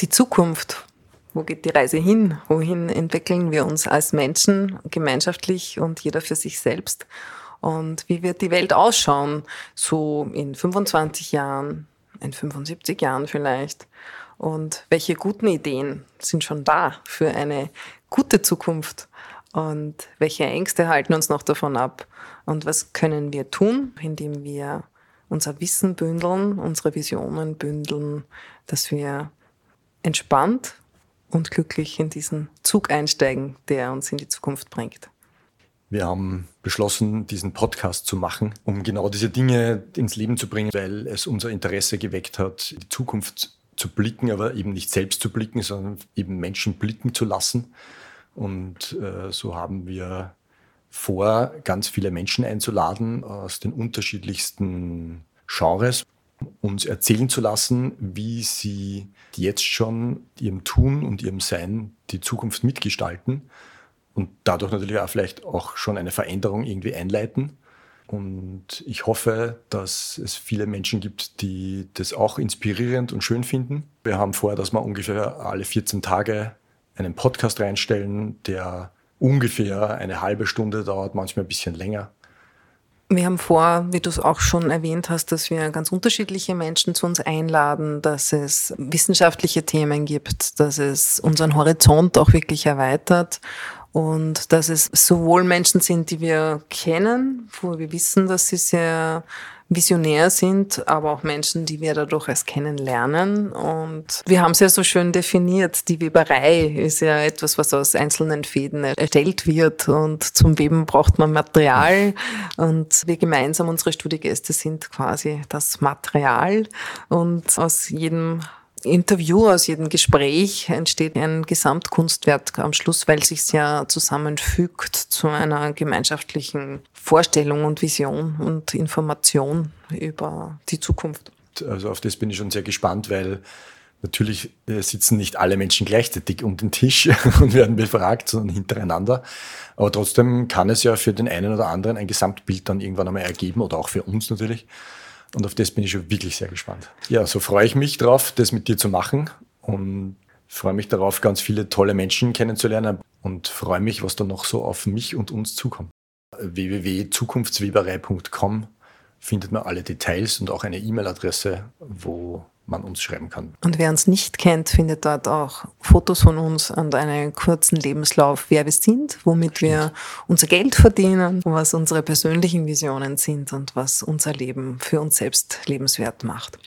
die Zukunft? Wo geht die Reise hin? Wohin entwickeln wir uns als Menschen gemeinschaftlich und jeder für sich selbst? Und wie wird die Welt ausschauen? So in 25 Jahren, in 75 Jahren vielleicht? Und welche guten Ideen sind schon da für eine gute Zukunft? Und welche Ängste halten uns noch davon ab? Und was können wir tun, indem wir unser Wissen bündeln, unsere Visionen bündeln, dass wir entspannt und glücklich in diesen Zug einsteigen, der uns in die Zukunft bringt. Wir haben beschlossen, diesen Podcast zu machen, um genau diese Dinge ins Leben zu bringen, weil es unser Interesse geweckt hat, die Zukunft zu blicken, aber eben nicht selbst zu blicken, sondern eben Menschen blicken zu lassen. Und äh, so haben wir vor, ganz viele Menschen einzuladen aus den unterschiedlichsten Genres, uns erzählen zu lassen, wie sie jetzt schon ihrem Tun und ihrem Sein die Zukunft mitgestalten und dadurch natürlich auch vielleicht auch schon eine Veränderung irgendwie einleiten. Und ich hoffe, dass es viele Menschen gibt, die das auch inspirierend und schön finden. Wir haben vor, dass wir ungefähr alle 14 Tage einen Podcast reinstellen, der ungefähr eine halbe Stunde dauert, manchmal ein bisschen länger. Wir haben vor, wie du es auch schon erwähnt hast, dass wir ganz unterschiedliche Menschen zu uns einladen, dass es wissenschaftliche Themen gibt, dass es unseren Horizont auch wirklich erweitert und dass es sowohl Menschen sind, die wir kennen, wo wir wissen, dass sie sehr visionär sind, aber auch Menschen, die wir dadurch erst kennenlernen. Und wir haben es ja so schön definiert. Die Weberei ist ja etwas, was aus einzelnen Fäden erstellt wird. Und zum Weben braucht man Material. Und wir gemeinsam, unsere Studiegäste sind quasi das Material. Und aus jedem Interview, aus jedem Gespräch entsteht ein Gesamtkunstwerk am Schluss, weil sich ja zusammenfügt zu einer gemeinschaftlichen Vorstellung und Vision und Information über die Zukunft. Also auf das bin ich schon sehr gespannt, weil natürlich äh, sitzen nicht alle Menschen gleichzeitig um den Tisch und werden befragt, sondern hintereinander. Aber trotzdem kann es ja für den einen oder anderen ein Gesamtbild dann irgendwann einmal ergeben oder auch für uns natürlich. Und auf das bin ich schon wirklich sehr gespannt. Ja, so freue ich mich drauf, das mit dir zu machen und freue mich darauf, ganz viele tolle Menschen kennenzulernen und freue mich, was da noch so auf mich und uns zukommt. www.zukunftsweberei.com findet man alle Details und auch eine E-Mail-Adresse, wo man uns schreiben kann. Und wer uns nicht kennt, findet dort auch Fotos von uns und einen kurzen Lebenslauf, wer wir sind, womit Stimmt. wir unser Geld verdienen, was unsere persönlichen Visionen sind und was unser Leben für uns selbst lebenswert macht.